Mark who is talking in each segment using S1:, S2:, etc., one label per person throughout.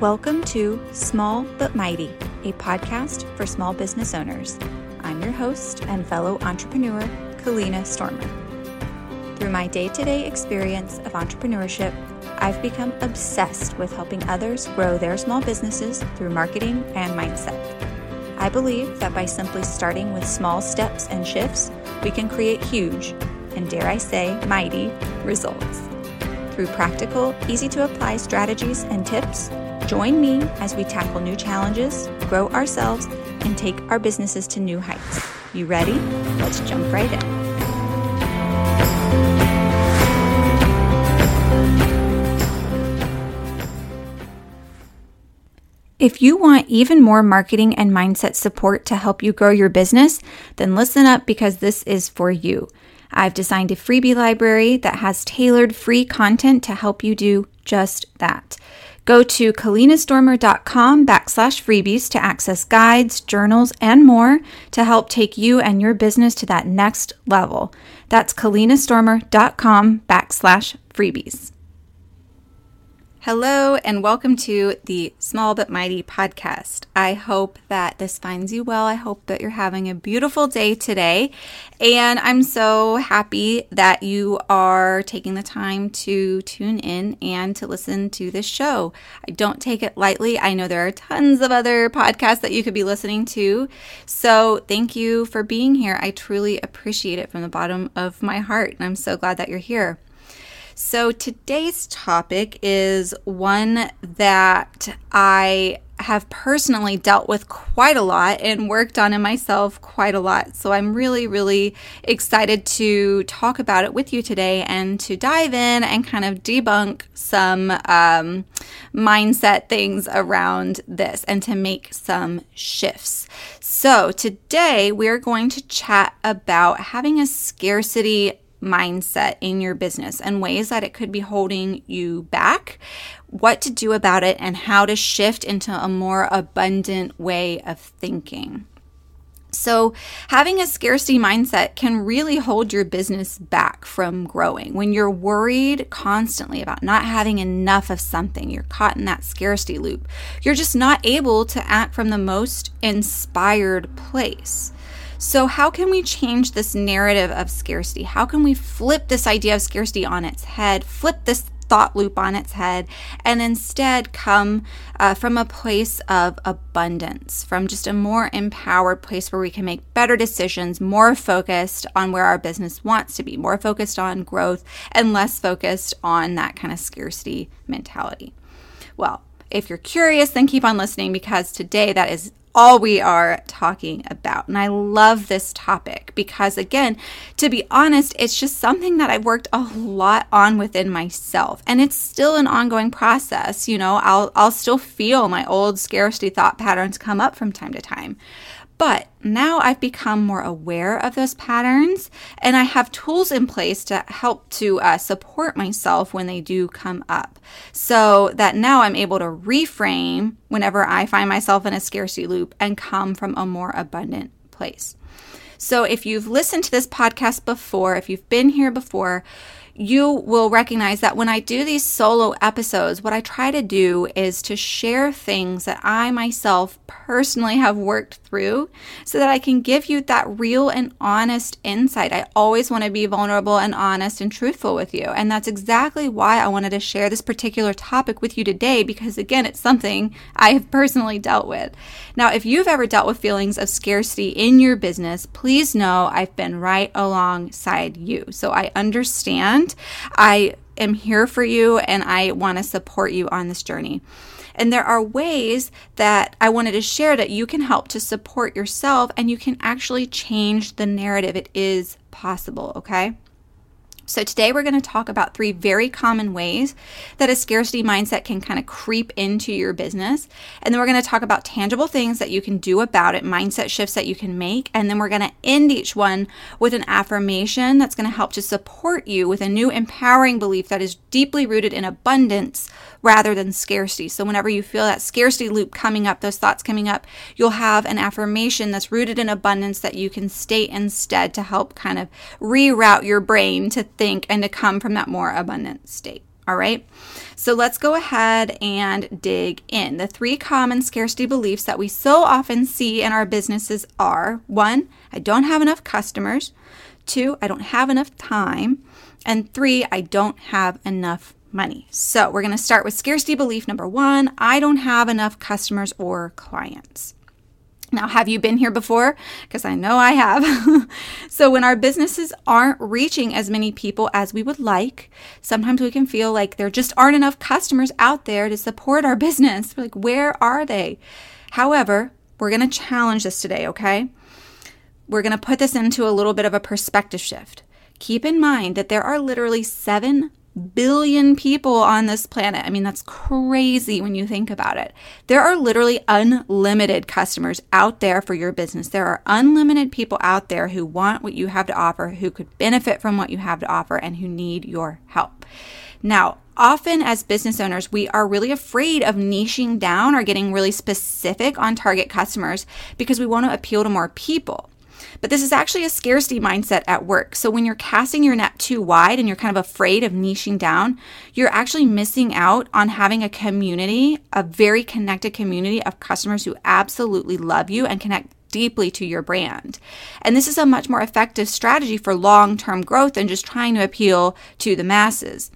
S1: Welcome to Small But Mighty, a podcast for small business owners. I'm your host and fellow entrepreneur, Kalina Stormer. Through my day to day experience of entrepreneurship, I've become obsessed with helping others grow their small businesses through marketing and mindset. I believe that by simply starting with small steps and shifts, we can create huge, and dare I say, mighty results. Through practical, easy to apply strategies and tips, join me as we tackle new challenges, grow ourselves, and take our businesses to new heights. You ready? Let's jump right in. If you want even more marketing and mindset support to help you grow your business, then listen up because this is for you. I've designed a freebie library that has tailored free content to help you do just that. Go to kalinastormer.com backslash freebies to access guides, journals, and more to help take you and your business to that next level. That's kalinastormer.com backslash freebies. Hello, and welcome to the Small But Mighty podcast. I hope that this finds you well. I hope that you're having a beautiful day today. And I'm so happy that you are taking the time to tune in and to listen to this show. I don't take it lightly. I know there are tons of other podcasts that you could be listening to. So thank you for being here. I truly appreciate it from the bottom of my heart. And I'm so glad that you're here. So today's topic is one that I have personally dealt with quite a lot and worked on in myself quite a lot. So I'm really, really excited to talk about it with you today and to dive in and kind of debunk some um, mindset things around this and to make some shifts. So today we're going to chat about having a scarcity mindset in your business and ways that it could be holding you back, what to do about it, and how to shift into a more abundant way of thinking. So, having a scarcity mindset can really hold your business back from growing. When you're worried constantly about not having enough of something, you're caught in that scarcity loop. You're just not able to act from the most inspired place. So, how can we change this narrative of scarcity? How can we flip this idea of scarcity on its head, flip this thought loop on its head, and instead come uh, from a place of abundance, from just a more empowered place where we can make better decisions, more focused on where our business wants to be, more focused on growth, and less focused on that kind of scarcity mentality? Well, if you're curious, then keep on listening because today that is all we are talking about. And I love this topic because, again, to be honest, it's just something that I've worked a lot on within myself. And it's still an ongoing process. You know, I'll, I'll still feel my old scarcity thought patterns come up from time to time. But now I've become more aware of those patterns and I have tools in place to help to uh, support myself when they do come up. So that now I'm able to reframe whenever I find myself in a scarcity loop and come from a more abundant place. So if you've listened to this podcast before, if you've been here before, you will recognize that when I do these solo episodes, what I try to do is to share things that I myself personally have worked through so that I can give you that real and honest insight. I always want to be vulnerable and honest and truthful with you. And that's exactly why I wanted to share this particular topic with you today because, again, it's something I have personally dealt with. Now, if you've ever dealt with feelings of scarcity in your business, please know I've been right alongside you. So I understand I am here for you and I want to support you on this journey. And there are ways that I wanted to share that you can help to support yourself and you can actually change the narrative. It is possible, okay? So, today we're going to talk about three very common ways that a scarcity mindset can kind of creep into your business. And then we're going to talk about tangible things that you can do about it, mindset shifts that you can make. And then we're going to end each one with an affirmation that's going to help to support you with a new empowering belief that is deeply rooted in abundance rather than scarcity. So, whenever you feel that scarcity loop coming up, those thoughts coming up, you'll have an affirmation that's rooted in abundance that you can state instead to help kind of reroute your brain to think and to come from that more abundant state. All right. So let's go ahead and dig in. The three common scarcity beliefs that we so often see in our businesses are one, I don't have enough customers, two, I don't have enough time, and three, I don't have enough money. So we're going to start with scarcity belief number one I don't have enough customers or clients. Now, have you been here before? Because I know I have. so, when our businesses aren't reaching as many people as we would like, sometimes we can feel like there just aren't enough customers out there to support our business. We're like, where are they? However, we're going to challenge this today, okay? We're going to put this into a little bit of a perspective shift. Keep in mind that there are literally 7 billion people on this planet. I mean, that's crazy when you think about it. There are literally unlimited customers out there for your business. There are unlimited people out there who want what you have to offer, who could benefit from what you have to offer, and who need your help. Now, often as business owners, we are really afraid of niching down or getting really specific on target customers because we want to appeal to more people. But this is actually a scarcity mindset at work. So when you're casting your net too wide and you're kind of afraid of niching down, you're actually missing out on having a community, a very connected community of customers who absolutely love you and connect deeply to your brand. And this is a much more effective strategy for long term growth than just trying to appeal to the masses.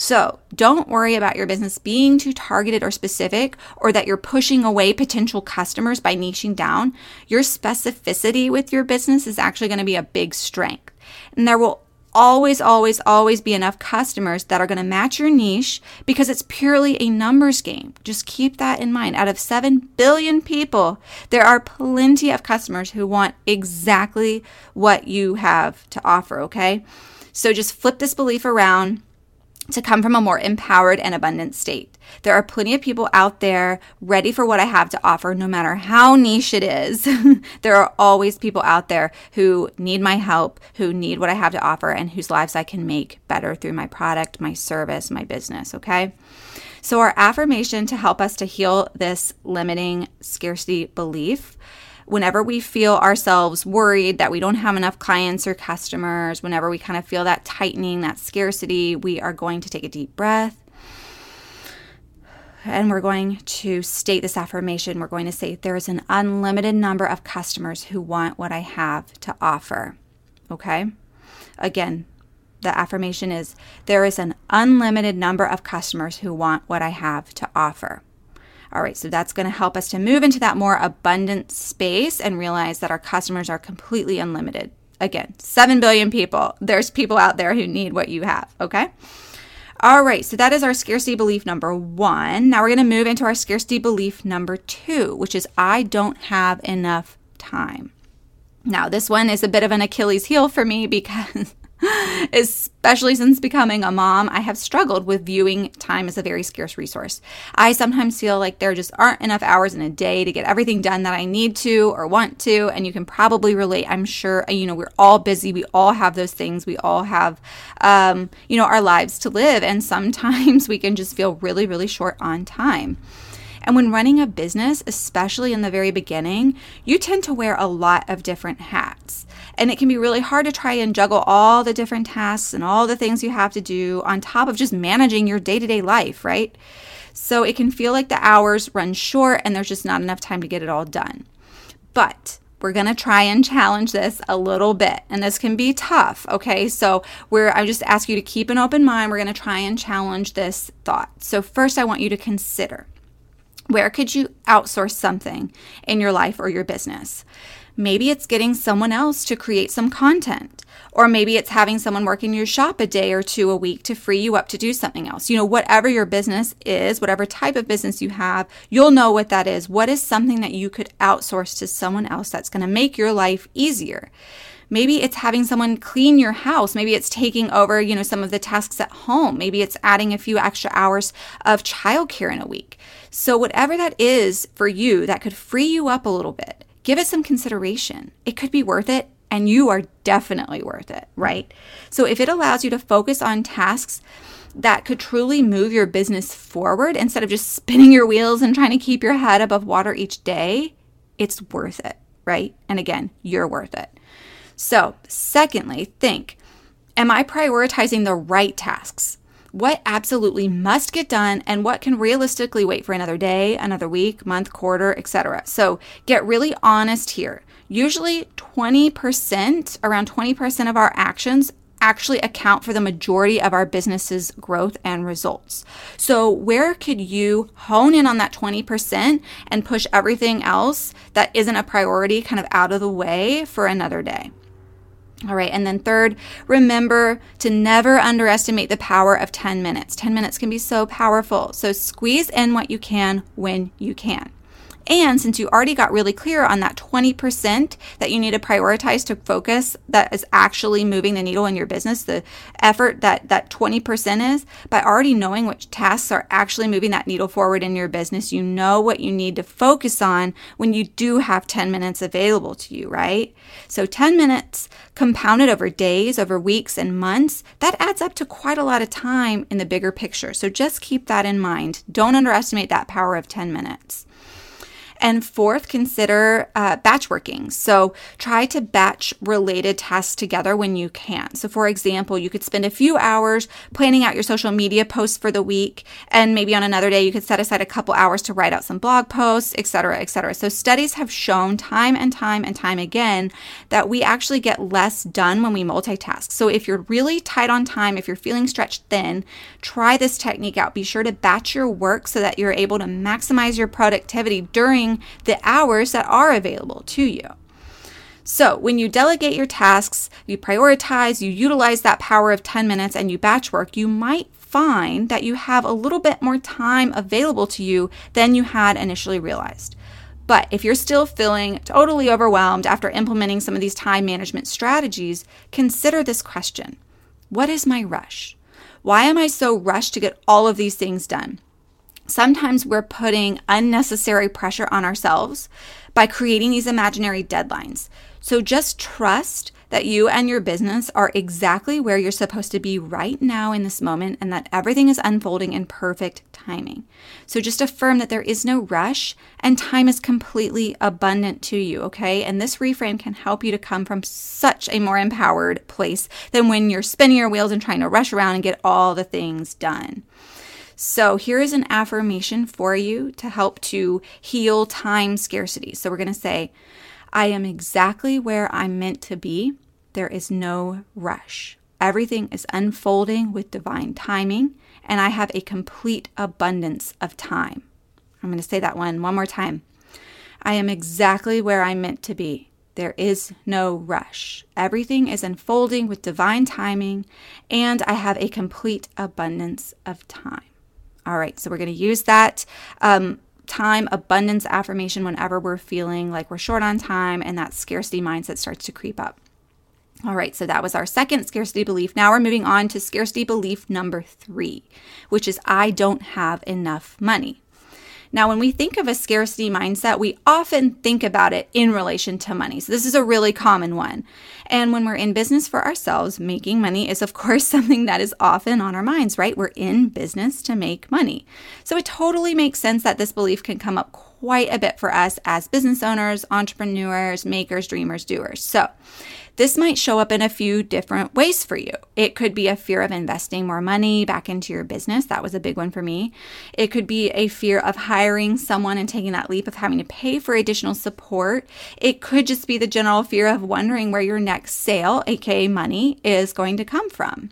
S1: So don't worry about your business being too targeted or specific, or that you're pushing away potential customers by niching down. Your specificity with your business is actually going to be a big strength. And there will always, always, always be enough customers that are going to match your niche because it's purely a numbers game. Just keep that in mind. Out of 7 billion people, there are plenty of customers who want exactly what you have to offer, okay? So just flip this belief around to come from a more empowered and abundant state. There are plenty of people out there ready for what I have to offer, no matter how niche it is. there are always people out there who need my help, who need what I have to offer, and whose lives I can make better through my product, my service, my business. Okay. So, our affirmation to help us to heal this limiting scarcity belief whenever we feel ourselves worried that we don't have enough clients or customers, whenever we kind of feel that tightening, that scarcity, we are going to take a deep breath. And we're going to state this affirmation. We're going to say, There is an unlimited number of customers who want what I have to offer. Okay? Again, the affirmation is There is an unlimited number of customers who want what I have to offer. All right, so that's going to help us to move into that more abundant space and realize that our customers are completely unlimited. Again, 7 billion people. There's people out there who need what you have, okay? All right, so that is our scarcity belief number one. Now we're going to move into our scarcity belief number two, which is I don't have enough time. Now, this one is a bit of an Achilles heel for me because Especially since becoming a mom, I have struggled with viewing time as a very scarce resource. I sometimes feel like there just aren't enough hours in a day to get everything done that I need to or want to. And you can probably relate, I'm sure, you know, we're all busy. We all have those things. We all have, um, you know, our lives to live. And sometimes we can just feel really, really short on time. And when running a business, especially in the very beginning, you tend to wear a lot of different hats. And it can be really hard to try and juggle all the different tasks and all the things you have to do on top of just managing your day to day life, right? So it can feel like the hours run short and there's just not enough time to get it all done. But we're going to try and challenge this a little bit and this can be tough okay so we're i just ask you to keep an open mind we're going to try and challenge this thought so first i want you to consider where could you outsource something in your life or your business? Maybe it's getting someone else to create some content, or maybe it's having someone work in your shop a day or two a week to free you up to do something else. You know, whatever your business is, whatever type of business you have, you'll know what that is. What is something that you could outsource to someone else that's going to make your life easier? Maybe it's having someone clean your house. Maybe it's taking over, you know, some of the tasks at home. Maybe it's adding a few extra hours of childcare in a week. So, whatever that is for you that could free you up a little bit, give it some consideration. It could be worth it, and you are definitely worth it, right? So, if it allows you to focus on tasks that could truly move your business forward instead of just spinning your wheels and trying to keep your head above water each day, it's worth it, right? And again, you're worth it. So, secondly, think Am I prioritizing the right tasks? What absolutely must get done and what can realistically wait for another day, another week, month, quarter, etc. So get really honest here. Usually 20%, around 20% of our actions actually account for the majority of our business's growth and results. So, where could you hone in on that 20% and push everything else that isn't a priority kind of out of the way for another day? All right, and then third, remember to never underestimate the power of 10 minutes. 10 minutes can be so powerful. So squeeze in what you can when you can. And since you already got really clear on that 20% that you need to prioritize to focus that is actually moving the needle in your business, the effort that that 20% is, by already knowing which tasks are actually moving that needle forward in your business, you know what you need to focus on when you do have 10 minutes available to you, right? So 10 minutes compounded over days, over weeks and months, that adds up to quite a lot of time in the bigger picture. So just keep that in mind. Don't underestimate that power of 10 minutes. And fourth, consider uh, batch working. So try to batch related tasks together when you can. So, for example, you could spend a few hours planning out your social media posts for the week, and maybe on another day you could set aside a couple hours to write out some blog posts, etc., etc. So, studies have shown time and time and time again that we actually get less done when we multitask. So, if you're really tight on time, if you're feeling stretched thin, try this technique out. Be sure to batch your work so that you're able to maximize your productivity during the hours that are available to you. So, when you delegate your tasks, you prioritize, you utilize that power of 10 minutes, and you batch work, you might find that you have a little bit more time available to you than you had initially realized. But if you're still feeling totally overwhelmed after implementing some of these time management strategies, consider this question What is my rush? Why am I so rushed to get all of these things done? Sometimes we're putting unnecessary pressure on ourselves by creating these imaginary deadlines. So just trust that you and your business are exactly where you're supposed to be right now in this moment and that everything is unfolding in perfect timing. So just affirm that there is no rush and time is completely abundant to you, okay? And this reframe can help you to come from such a more empowered place than when you're spinning your wheels and trying to rush around and get all the things done. So, here is an affirmation for you to help to heal time scarcity. So, we're going to say, I am exactly where I'm meant to be. There is no rush. Everything is unfolding with divine timing, and I have a complete abundance of time. I'm going to say that one one more time. I am exactly where I'm meant to be. There is no rush. Everything is unfolding with divine timing, and I have a complete abundance of time. All right, so we're going to use that um, time abundance affirmation whenever we're feeling like we're short on time and that scarcity mindset starts to creep up. All right, so that was our second scarcity belief. Now we're moving on to scarcity belief number three, which is I don't have enough money. Now, when we think of a scarcity mindset, we often think about it in relation to money. So, this is a really common one. And when we're in business for ourselves, making money is, of course, something that is often on our minds, right? We're in business to make money. So, it totally makes sense that this belief can come up quite a bit for us as business owners, entrepreneurs, makers, dreamers, doers. So, this might show up in a few different ways for you. It could be a fear of investing more money back into your business. That was a big one for me. It could be a fear of hiring someone and taking that leap of having to pay for additional support. It could just be the general fear of wondering where your next sale, aka money, is going to come from.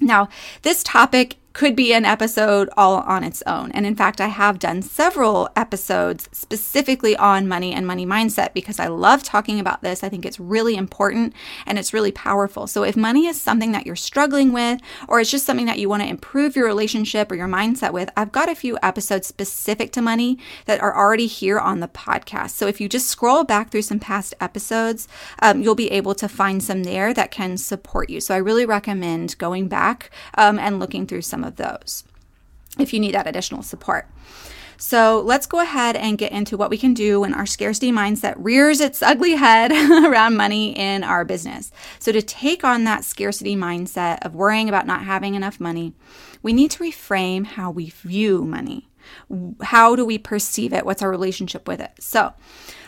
S1: Now, this topic could be an episode all on its own. And in fact, I have done several episodes specifically on money and money mindset because I love talking about this. I think it's really important and it's really powerful. So if money is something that you're struggling with, or it's just something that you want to improve your relationship or your mindset with, I've got a few episodes specific to money that are already here on the podcast. So if you just scroll back through some past episodes, um, you'll be able to find some there that can support you. So I really recommend going back um, and looking through some of of those if you need that additional support. So let's go ahead and get into what we can do when our scarcity mindset rears its ugly head around money in our business. So, to take on that scarcity mindset of worrying about not having enough money, we need to reframe how we view money. How do we perceive it? What's our relationship with it? So,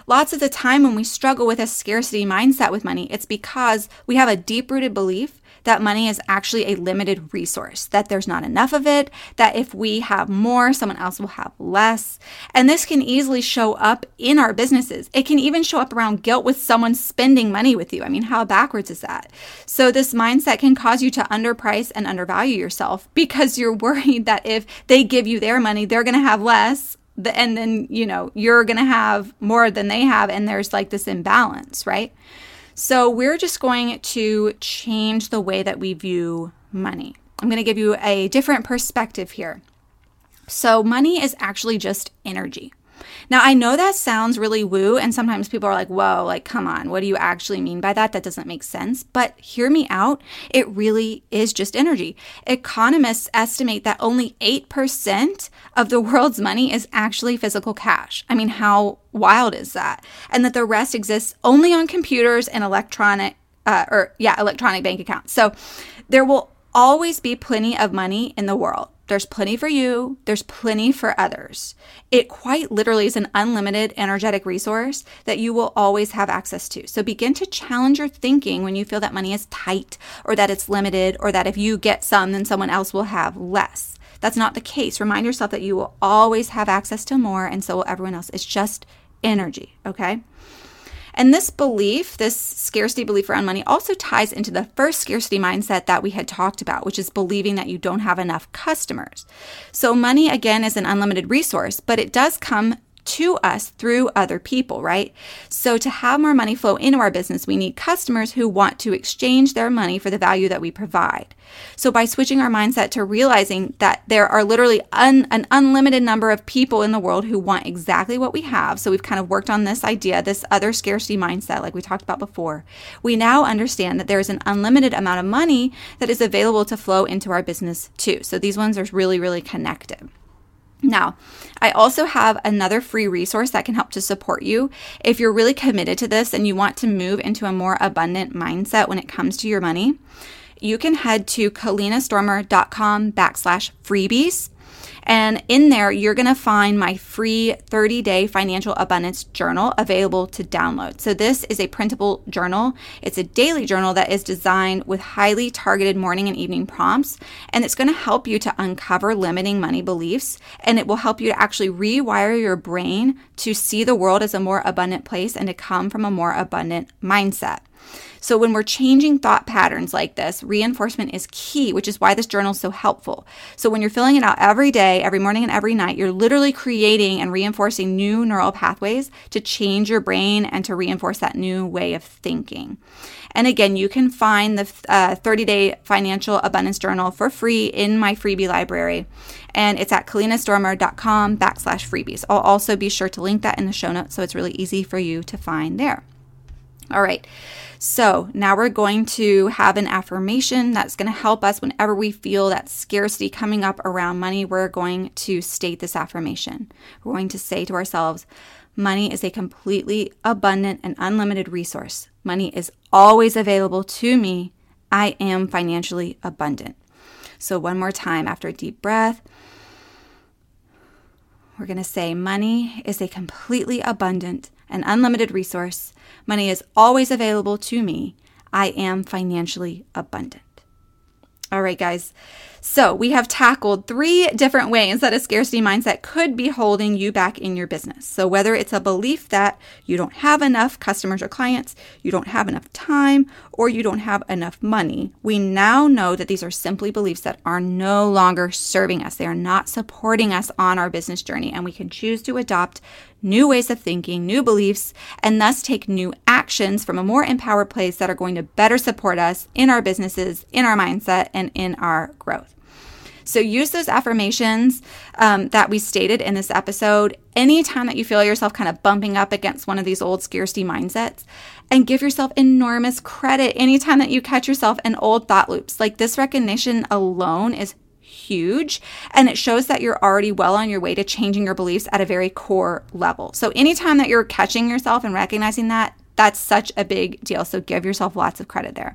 S1: lots of the time when we struggle with a scarcity mindset with money, it's because we have a deep rooted belief that money is actually a limited resource, that there's not enough of it, that if we have more, someone else will have less. And this can easily show up in our businesses. It can even show up around guilt with someone spending money with you. I mean, how backwards is that? So, this mindset can cause you to underprice and undervalue yourself because you're worried that if they give you their money, they're going to have less and then you know you're going to have more than they have and there's like this imbalance right so we're just going to change the way that we view money. I'm going to give you a different perspective here. So money is actually just energy now, I know that sounds really woo, and sometimes people are like, whoa, like, come on, what do you actually mean by that? That doesn't make sense. But hear me out. It really is just energy. Economists estimate that only 8% of the world's money is actually physical cash. I mean, how wild is that? And that the rest exists only on computers and electronic, uh, or yeah, electronic bank accounts. So there will always be plenty of money in the world. There's plenty for you, there's plenty for others. It quite literally is an unlimited energetic resource that you will always have access to. So begin to challenge your thinking when you feel that money is tight or that it's limited or that if you get some, then someone else will have less. That's not the case. Remind yourself that you will always have access to more, and so will everyone else. It's just energy, okay? And this belief, this scarcity belief around money, also ties into the first scarcity mindset that we had talked about, which is believing that you don't have enough customers. So, money again is an unlimited resource, but it does come to us through other people, right? So, to have more money flow into our business, we need customers who want to exchange their money for the value that we provide. So, by switching our mindset to realizing that there are literally un- an unlimited number of people in the world who want exactly what we have, so we've kind of worked on this idea, this other scarcity mindset, like we talked about before, we now understand that there is an unlimited amount of money that is available to flow into our business too. So, these ones are really, really connected. Now, I also have another free resource that can help to support you. If you're really committed to this and you want to move into a more abundant mindset when it comes to your money, you can head to kalinastormer.com backslash freebies. And in there, you're going to find my free 30 day financial abundance journal available to download. So, this is a printable journal. It's a daily journal that is designed with highly targeted morning and evening prompts. And it's going to help you to uncover limiting money beliefs. And it will help you to actually rewire your brain to see the world as a more abundant place and to come from a more abundant mindset. So when we're changing thought patterns like this, reinforcement is key, which is why this journal is so helpful. So when you're filling it out every day, every morning and every night, you're literally creating and reinforcing new neural pathways to change your brain and to reinforce that new way of thinking. And again, you can find the 30 uh, day financial abundance journal for free in my freebie library. And it's at kalinastormer.com backslash freebies. I'll also be sure to link that in the show notes so it's really easy for you to find there. All right. So now we're going to have an affirmation that's going to help us whenever we feel that scarcity coming up around money. We're going to state this affirmation. We're going to say to ourselves, Money is a completely abundant and unlimited resource. Money is always available to me. I am financially abundant. So, one more time after a deep breath, we're going to say, Money is a completely abundant and unlimited resource. Money is always available to me. I am financially abundant. All right, guys. So, we have tackled three different ways that a scarcity mindset could be holding you back in your business. So, whether it's a belief that you don't have enough customers or clients, you don't have enough time, or you don't have enough money, we now know that these are simply beliefs that are no longer serving us. They are not supporting us on our business journey, and we can choose to adopt new ways of thinking, new beliefs, and thus take new actions from a more empowered place that are going to better support us in our businesses, in our mindset, and in our growth. So use those affirmations um, that we stated in this episode anytime that you feel yourself kind of bumping up against one of these old scarcity mindsets and give yourself enormous credit anytime that you catch yourself in old thought loops. Like this recognition alone is huge and it shows that you're already well on your way to changing your beliefs at a very core level. So anytime that you're catching yourself and recognizing that, That's such a big deal. So give yourself lots of credit there.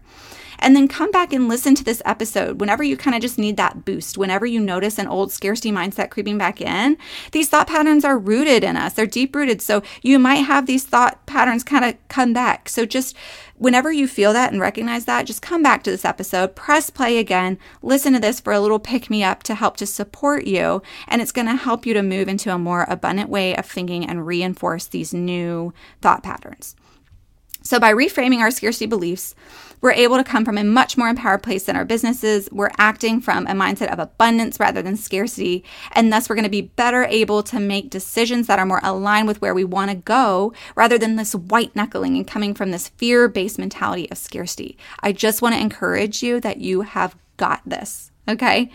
S1: And then come back and listen to this episode whenever you kind of just need that boost, whenever you notice an old scarcity mindset creeping back in. These thought patterns are rooted in us, they're deep rooted. So you might have these thought patterns kind of come back. So just whenever you feel that and recognize that, just come back to this episode, press play again, listen to this for a little pick me up to help to support you. And it's going to help you to move into a more abundant way of thinking and reinforce these new thought patterns. So, by reframing our scarcity beliefs, we're able to come from a much more empowered place in our businesses. We're acting from a mindset of abundance rather than scarcity. And thus, we're going to be better able to make decisions that are more aligned with where we want to go rather than this white knuckling and coming from this fear based mentality of scarcity. I just want to encourage you that you have got this. Okay.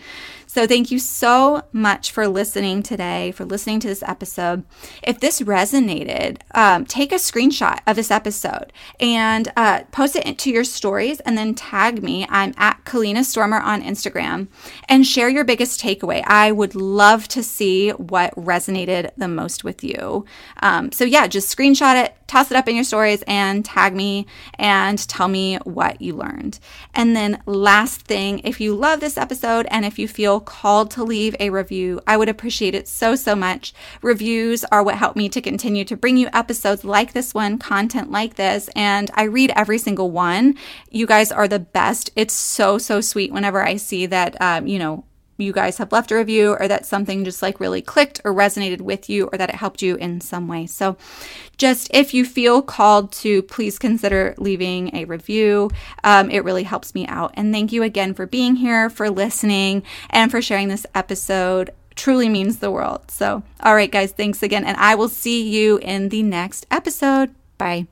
S1: So, thank you so much for listening today, for listening to this episode. If this resonated, um, take a screenshot of this episode and uh, post it to your stories and then tag me. I'm at Kalina Stormer on Instagram and share your biggest takeaway. I would love to see what resonated the most with you. Um, so, yeah, just screenshot it, toss it up in your stories, and tag me and tell me what you learned. And then, last thing, if you love this episode and if you feel called to leave a review, I would appreciate it so, so much. Reviews are what help me to continue to bring you episodes like this one, content like this, and I read every single one. You guys are the best. It's so, so sweet whenever I see that, um, you know, you guys have left a review or that something just like really clicked or resonated with you or that it helped you in some way. So, just if you feel called to, please consider leaving a review. Um, it really helps me out. And thank you again for being here, for listening, and for sharing this episode. Truly means the world. So, all right, guys, thanks again. And I will see you in the next episode. Bye.